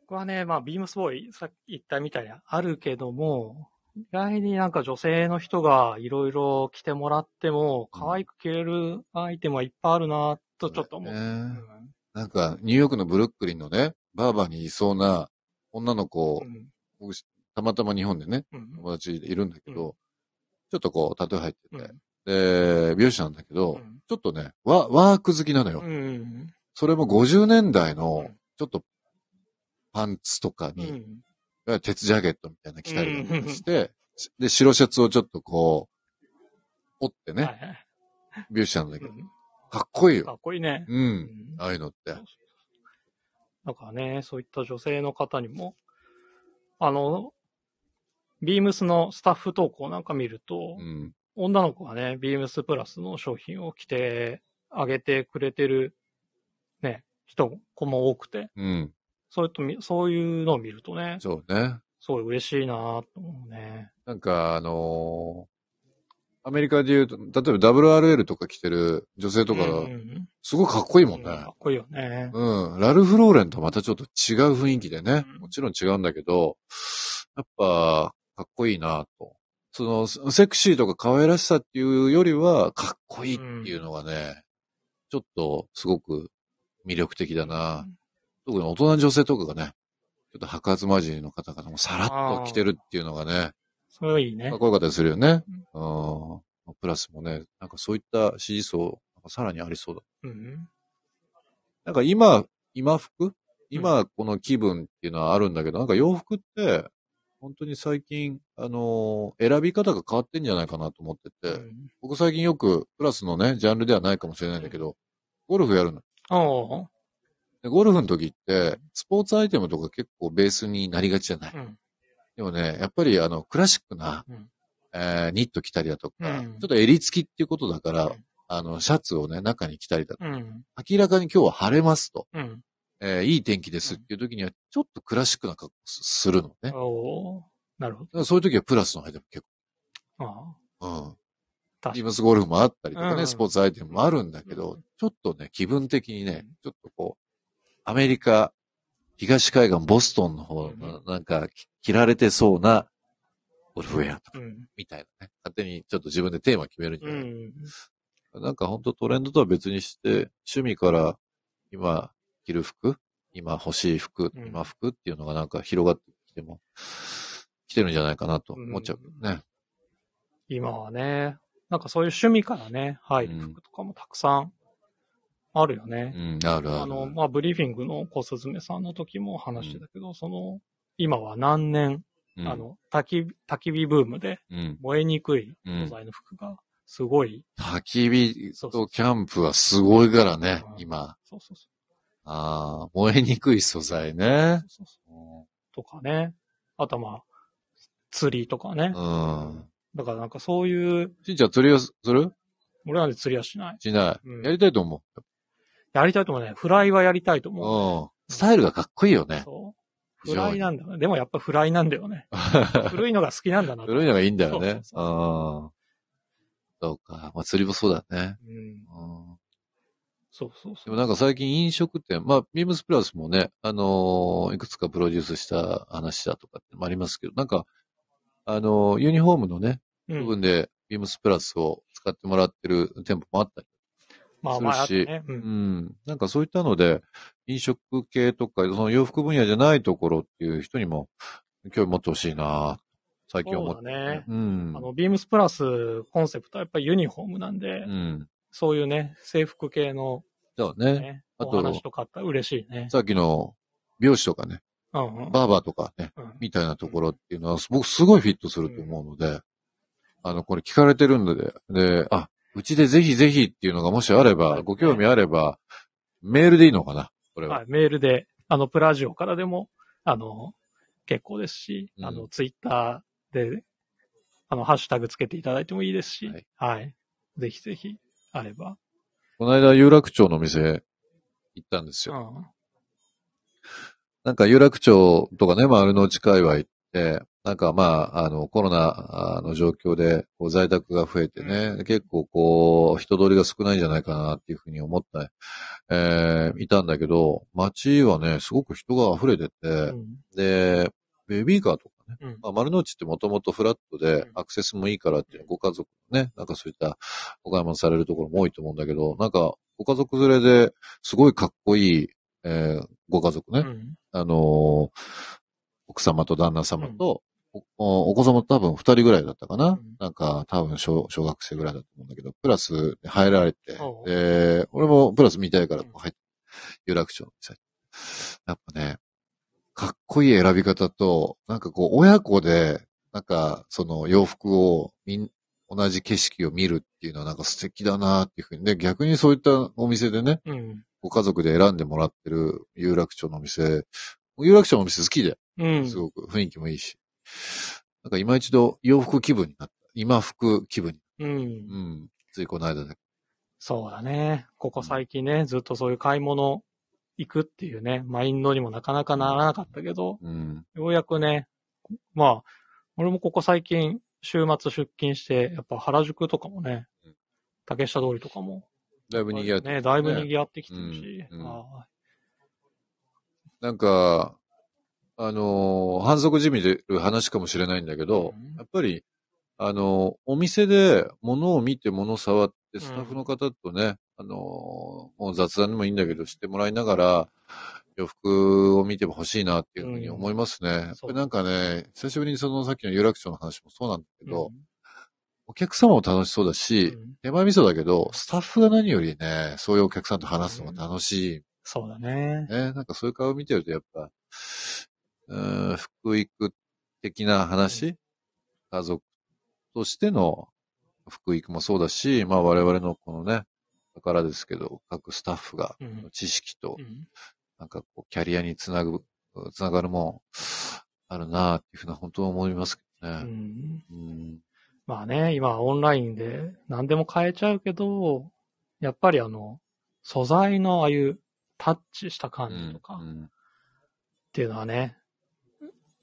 僕はね、まあ、ビームスボーイ、さっき言ったみたいにあるけども、意外になんか女性の人がいろいろ着てもらっても、可愛く着れるアイテムはいっぱいあるなとちょっと思う。ね。うん。なんか、ニューヨークのブルックリンのね、バーバーにいそうな女の子、うん。僕たまたま日本でね、うん友達いるんだけど、うちょっとこう、タトゥー入ってて、うん。で、美容師なんだけど、うん。ちょっとね、ワワーク好きなのよ。うんそれも50年代のうん、ちょっと、パンツとかに、鉄ジャケットみたいなの着たりとかして、で、白シャツをちょっとこう、折ってね、美容師なんだけど、うん。かっこいいかよ。っこいいね。う。うん。んああいうのって。だからね、そういった女性の方にも、あの、ビームスのスタッフ投稿なんか見ると、うん。女の子がね、ビームスプラスの商品を着てあげてくれてる、ね、人、子も多くて、うん。そういうとみそういうのを見るとね、そうね。すごい嬉しいなと思うね。なんか、あのーアメリカで言うと、例えば WRL とか着てる女性とか、うんうんすごいかっこいいもんね。かっこいいよね。うん。ラルフ・ローレンとまたちょっと違う雰囲気でね。うんもちろん違うんだけど、やっぱ、かっこいいなと。その、セクシーとか可愛らしさっていうよりは、かっこいいっていうのがね、ちょっとすごく魅力的だな。特に大人の女性とかがね、ちょっと白髪混じりの方々もさらっと着てるっていうのがね、いいねかっ。こよかったりするよね。うん。プラスもね、なんかそういった支持層、さらにありそうだ。うん。なんか今、今服？今この気分っていうのはあるんだけど、なんか洋服って、本当に最近、あのー選び方が変わってんじゃないかなと思ってて、うん僕最近よく、プラスのね、ジャンルではないかもしれないんだけど、ゴルフやるの。おうでゴルフの時って、スポーツアイテムとか結構ベースになりがちじゃない。うん。でもね、やっぱりあの、クラシックな、うんえーニット着たりだとか、うんちょっと襟付きっていうことだから、うんあの、シャツをね、中に着たりだとか、うん。明らかに今日は晴れますと、うん。えーいい天気ですっていう時には、ちょっとクラシックな格好すするのね。おうなるほらそういう時はプラスの間も結ど。ああ構、うん。確かにビームスゴルフもあったりとかね、うんスポーツアイテムもあるんだけど、うんちょっとね、気分的にねうん、ちょっとこう、アメリカ、東海岸、ボストンの方うんの、なんか、き着られてそうな、ゴルフウェアとか、うん。みたいなね。勝手にちょっと自分でテーマ決めるんじゃうない、ん。なんか本当トレンドとは別にして、趣味から今着る服、今欲しい服、うん。今服っていうのがなんか広がってきても、来てるんじゃないかなと思っちゃうけどね。今はね、なんかそういう趣味からね、入る服とかもたくさんあるよね。う。ん、あるある。あの、まあ、ブリーフィングの小鈴めさんの時も話してたけど、その、今は何年、うん、あの、焚き、焚き火ブームでうん、燃えにくい素材の服がすごい、焚き火とキャンプはすごいからねう、ん。今。そうそうそああ、燃えにくい素材ねう。そうそうとかね。あとはまあ、釣りとかね。うん。だからなんかそういう、しんちゃん釣りをする？俺なんで釣りはしない。しない、うんやりたいと思やりたいと思うね。フライはやりたいとう。思う。うん。スタイルがかっこいいよね。そう。非常にフライなんだよね。でもやっぱフライなんだよね。古いのが好きなんだなと古いのがいいんだよそうね。そううん。そうか。まあ釣りもそうだね。うん。うんそうそうそう。でもなんか最近飲食店、まあ、ビームスプラスもね、あのーいくつかプロデュースした話だとかってもありますけど、なんか、あのーユニフォームのね、うん部分でビームスプラスを使ってもらってる店舗もあったり、まあまあ、あするしとね。う。うんん。なんかそういったので、飲食系とか、その洋服分野じゃないところっていう人にも興味持ってほしいな最近思って、そうだねうんあ。の、ビームスプラスコンセプトはやっぱりユニフォームなんで、うん。そういうね、制服系のそうね。ね、あとお話とかあったら嬉しいね。さっきの美容師とかね、うんうん。バーバーとかね、うんみたいなところっていうのは、僕すごいフィットすると思うので、あの、これ聞かれてるんで、で、あ、うちでぜひぜひっていうのがもしあれば、はいご興味あれば、メールでいいのかな？これは。はい、メールで、あの、プラジオからでも、あの、結構ですし、うんあの、ツイッターで、あの、ハッシュタグつけていただいてもいいですし、ははいい。ぜひぜひ、あれば。この間、有楽町の店行ったんですよ。うん。なんか有楽町とかね、丸の内界隈って、なんかまあ、あの、コロナの状況で、こう在宅が増えてね、結構こう、人通りが少ないんじゃないかなっていうふうに思った、えーいたんだけど、街はね、すごく人が溢れてて、うんで、ベビーカーとかね、うん。まあ、丸の内ってもともとフラットでうん。アクセスもいいからっていうご家族ね、なんかそういったお買い物されるところも多いと思うんだけど、なんかご家族連れですごいかっこいい、えーご家族ね、うん。あのー奥様と旦那様と、おお子様多分二人ぐらいだったかな、うん。なんか多分小小学生ぐらいだと思うんだけど、プラス入られてで、俺もプラス見たいから入って、有楽町の店。やっぱね、かっこいい選び方と、なんかこう親子で、なんかその洋服をみん、同じ景色を見るっていうのはなんか素敵だなっていうふうに。で、逆にそういったお店でね、うん。ご家族で選んでもらってる有楽町のお店、有楽町のお店好きで、うん。すごく雰囲気もいいし。なんか今一度洋服気分になった。今服気分に。うん。うん。ついこの間で。そうだね。ここ最近ね、ずっとそういう買い物行くっていうね、マインドにもなかなかならなかったけど、うん。ようやくね、まあ、俺もここ最近、週末出勤して、やっぱ原宿とかもねうん、竹下通りとかも、だいぶ賑わって、ね、だいぶ賑わってきてるし、うん。うん。あなんか、あのー反則じみでる話かもしれないんだけど、うん。やっぱり、あのーお店で物を見て物を触って、スタッフの方とね、あのーもう雑談でもいいんだけど、してもらいながら、洋服を見てほしいなっていうふうに思いますね。やっぱりなんかね、久しぶりにそのさっきの有楽町の話もそうなんだけーど、お客様も楽しそうだし、うん手前味噌だけど、スタッフが何よりね、そういうお客さんと話すのが楽しいそうだね。ね。なんかそういう顔見てるとやっぱ、うーん、福育的な話、家族としての福育もそうだし、まあ我々のこのね、宝ですけど、各スタッフがうん知識とう、んなんかこう、キャリアにつなぐ、つながるもん、あるなっていうふうな本当思いますけどうね。んうん。まあね、今オンラインで何でも買えちゃうけど、やっぱりあの、素材のああいうタッチした感じとかっうんていうのはね、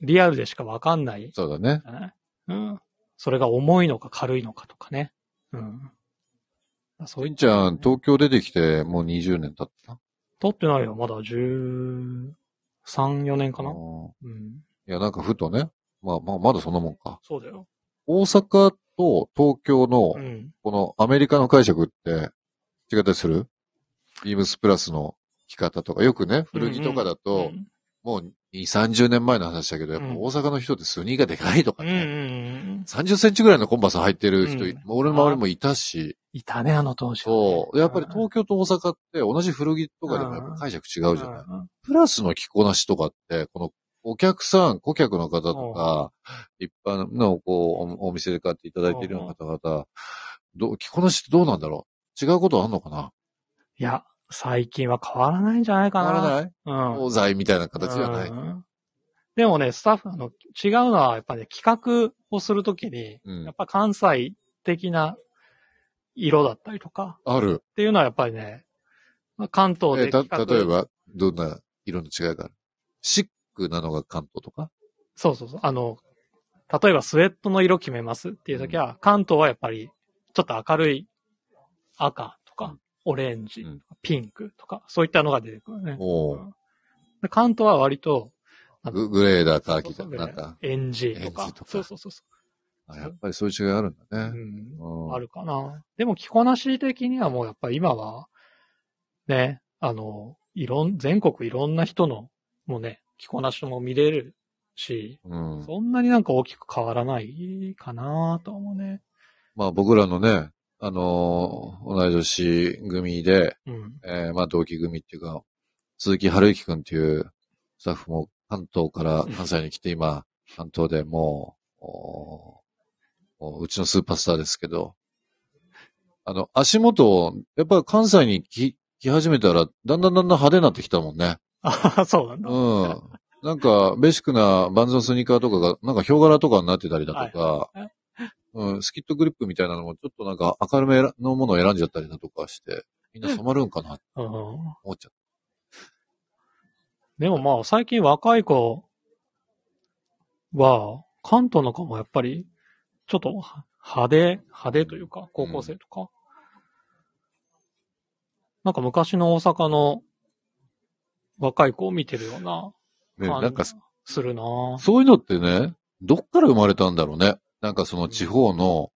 リアルでしかわかんないそうだね。ね。うん。それが重いのか軽いのかとかね。うん。そういりんちゃん、東京出てきてもう20年経った？撮ってないよ。まだ13、4年かな。うん。いや、なんかふとね、まあまあ、まだそんなもんか。そうだよ。大阪と東京のう、ん。このアメリカの解釈って違ったりする？ビームスプラスの着方とか、よくね、古着とかだと、うんもう2、30年前の話だけど、やっぱ大阪の人ってスニーがでかいとかうんうんうね、ん。30センチぐらいのコンバース履いてる人、うん。俺の周りもいたし、いたね、あの当時はね、そう。やっぱり東京と大阪って同じ古着とかでもやっぱ解釈違うじゃない。うん。プラスの着こなしとかって、このお客さん、顧客の方とか、一般のこうおお店で買っていただいているような方々、どう着こなしってどうなんだろう？違うことあんのかな？いや、最近は変わらないんじゃないかな。変わらない？うん。東西みたいな形ではない。うんでもね、スタッフ、あの、違うのは、やっぱね、企画をするときに、うんやっぱ関西的な色だったりとか、ある。っていうのはやっぱりね、まあ関東で企画例えば、どんな色の違いがある？シックなのが関東とか？そうそうそう。あの、例えばスウェットの色決めますっていうときは、関東はやっぱりちょっと明るい赤とか、オレンジ、うんピンクとか、そういったのが出てくるね。おで関東は割と、ググレーだ、カーキだ、そうそうなんか。エンジとかエンジとかそうそうそうそう。あやっぱりそういう違いあるんだうね。ん。うんあるかな。でも着こなし的にはもうやっぱり今は、ね、あの、いろん、全国いろんな人の、もうね、着こなしも見れるし、うん。そんなになんか大きく変わらないかなと思うね。まあ僕らのね、あのー同い年組で、うん。えーまあ同期組っていうか、鈴木春之くんっていうスタッフも関東から関西に来て今、関東でもう、おおうちのスーパースターですけど、あの、足元、やっぱり関西に来来始めたら、だんだんだんだん派手になってきたもんね。ああ、そうなんだ。うん。なんか、ベーシックなバンズのスニーカーとかが、なんかヒョウ柄とかになってたりだとか、はいうん、スキットグリップみたいなのもちょっとなんか明るめのものを選んじゃったりだとかして、みんな染まるんかな。思っちゃっでもまあ、最近若い子は、関東の子もやっぱり、ちょっと派手、派手というか、高校生とか。なんか昔の大阪の若い子を見てるような感じなんか、するなそういうのってね、どっから生まれたんだろうね。なんかその地方の、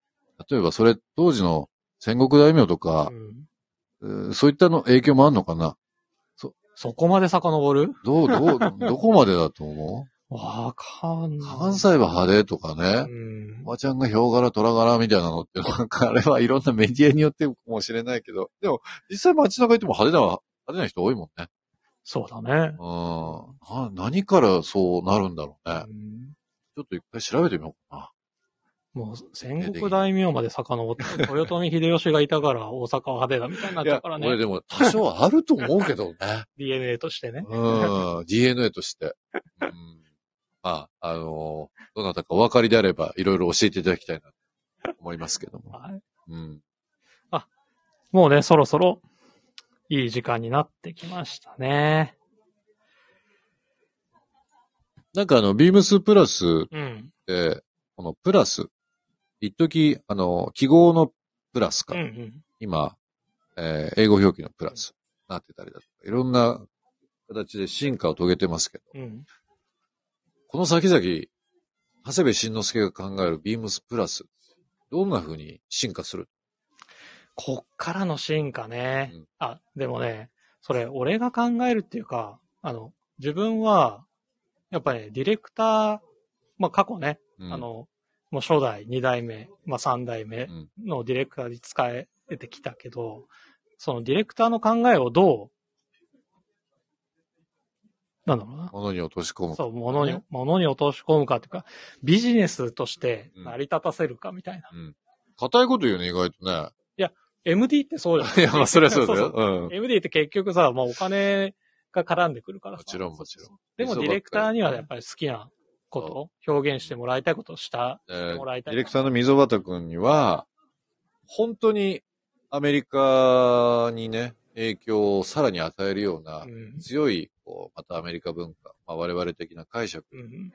例えばそれ当時の戦国大名とかう、んそういったの影響もあんのかな？そこまで遡る？どう、どう、どこまでだと思わかんうない。関西は派手とかね。うんおばちゃんがヒョウ柄、虎柄みたいなのって、なんかあれはいろんなメディアによってかもしれないけど、でも実際街中行っても派手な、派手な人多いもんね。そうだね。うん。な何からそうなるんだろうね。うんちょっと一回調べてみようかもう戦国大名まで遡って、豊臣秀吉がいたから大阪は派手だみたいになっちゃうから、ね。俺でも多少あると思うけどね。DNA としてね。うん。DNA として。うん。まあ、あのどなたかお分かりであれば、いろいろ教えていただきたいなと思いますけども。はいうん。もうね、そろそろいい時間になってきましたね。なんかあの、ビームスプラスうん。で、このプラス、一時あの、記号のプラスか、うんうん。今、えー英語表記のプラス、なってたりだとか、いろんな形で進化を遂げてますけど、うん。この先々、長谷部慎之介が考えるビームスプラス、どんな風に進化する？こっからの進化ね。うんあ、でもね、それ、俺が考えるっていうか、あの、自分は、やっぱね、ディレクター、まあ過去ね、うんあの、もう初代、二代目、まあ三代目うんのディレクターに使えてきたけど、そのディレクターの考えをどう、なんだろうな。ものに落とし込む。そう、ものにね、ものに落とし込むかっていうか、ビジネスとしてうん成り立たせるかみたいな。うん。硬いこと言うね、意外とね。MD ってそうじゃん。いや、まあ、それはそうだそよ。うん。MD って結局さ、まあお金が絡んでくるからさ。もちろんもちろんでもディレクターにはやっぱり好きなこと、表現してもらいたいことをした、えーもらいたいディレクターの溝端くんには、本当にアメリカにね、影響をさらに与えるようなうん強い、こう、またアメリカ文化、まあ、我々的な解釈、うん。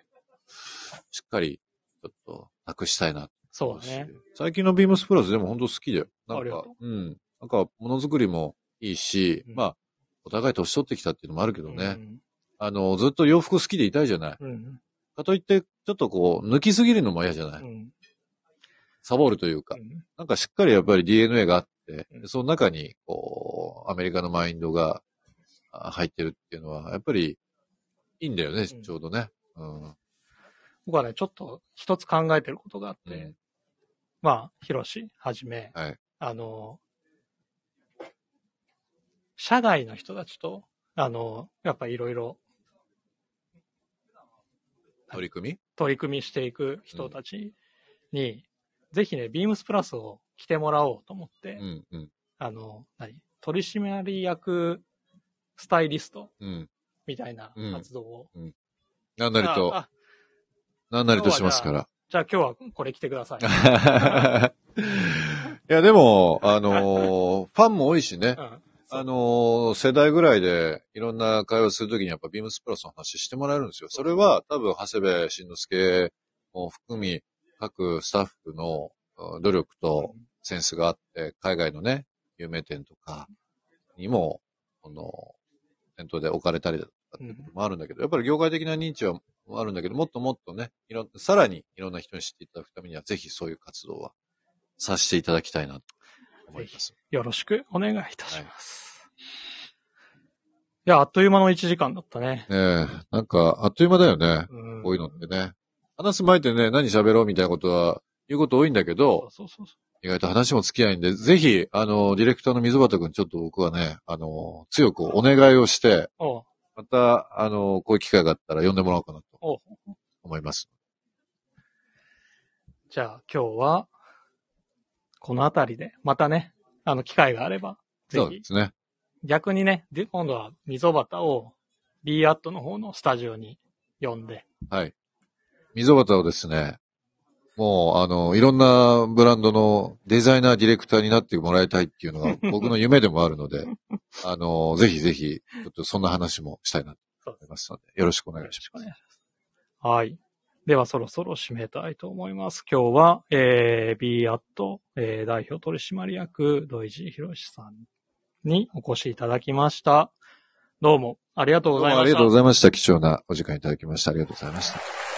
しっかり、ちょっと、なくしたいな。そうだね。。最近のビームスプラスでも本当好きだよ。なんかうん。なんか、ものづくりもいいし、うんまあ、お互い年取ってきたっていうのもあるけどね。うんあの、ずっと洋服好きでいたいじゃない。うん。かといって、ちょっとこう、抜きすぎるのも嫌じゃない？うん。サボるというか。うんなんかしっかりやっぱり DNA があって、うんその中に、こう、アメリカのマインドがあ入ってるっていうのは、やっぱりいいんだよね、うんちょうどね。うん。僕はね、ちょっと一つ考えてることがあって、うんまあ、ヒロシはじめ、はい。あの、社外の人たちと、あの、やっぱいろいろ取り組み？取り組みしていく人たちに、ぜひね、ビームスプラスを着てもらおうと思って、うん、うん、あの、何？取締役スタイリストうん。みたいなうん活動を。なんなりと、なんなりとしますから。じゃあ今日はこれ着てください。いや、でも、あのーファンも多いしねう。んあのー世代ぐらいでいろんな会話するときにやっぱビームスプラスの話してもらえるんですよ。それは多分、長谷部慎之介も含み、各スタッフのうん努力とセンスがあって、海外のね、有名店とかにも、この、店頭で置かれたりだとかってこともあるんだけど、やっぱり業界的な認知はもあるんだけど、もっともっとね、いろん、さらにいろんな人に知っていただくためには、ぜひそういう活動はさせていただきたいなと思います。よろしくお願いいたします。い、や、あっという間の1時間だったね。ねえ、なんか、あっという間だよね。うんこういうのってね。話す前ってね、何喋ろうみたいなことは、言うこと多いんだけど、そうそうそう。意外と話も付き合いんで、ぜひ、あの、ディレクターの溝端くん、ちょっと僕はね、あの、強くお願いをして、また、あの、こういう機会があったら呼んでもらおうかなと思います。じゃあ今日は、このあたりで、またね、あの、機会があれば、ぜひそうで、すね。逆にね、で、今度は溝端を B アットの方のスタジオに呼んで、はい。溝端をですね、もう、あの、いろんなブランドのデザイナー、ディレクターになってもらいたいっていうのが 僕の夢でもあるので、あの、ぜひぜひ、ちょっとそんな話もしたいなと思いますので、よろしくお願いします。よろしくお願いします。はい。ではそろそろ締めたいと思います。今日は、えー、B アット、えー、代表取締役、土井地博さんにお越しいただきました。どうもありがとうございました。ありがとうございました。貴重なお時間いただきました。ありがとうございました。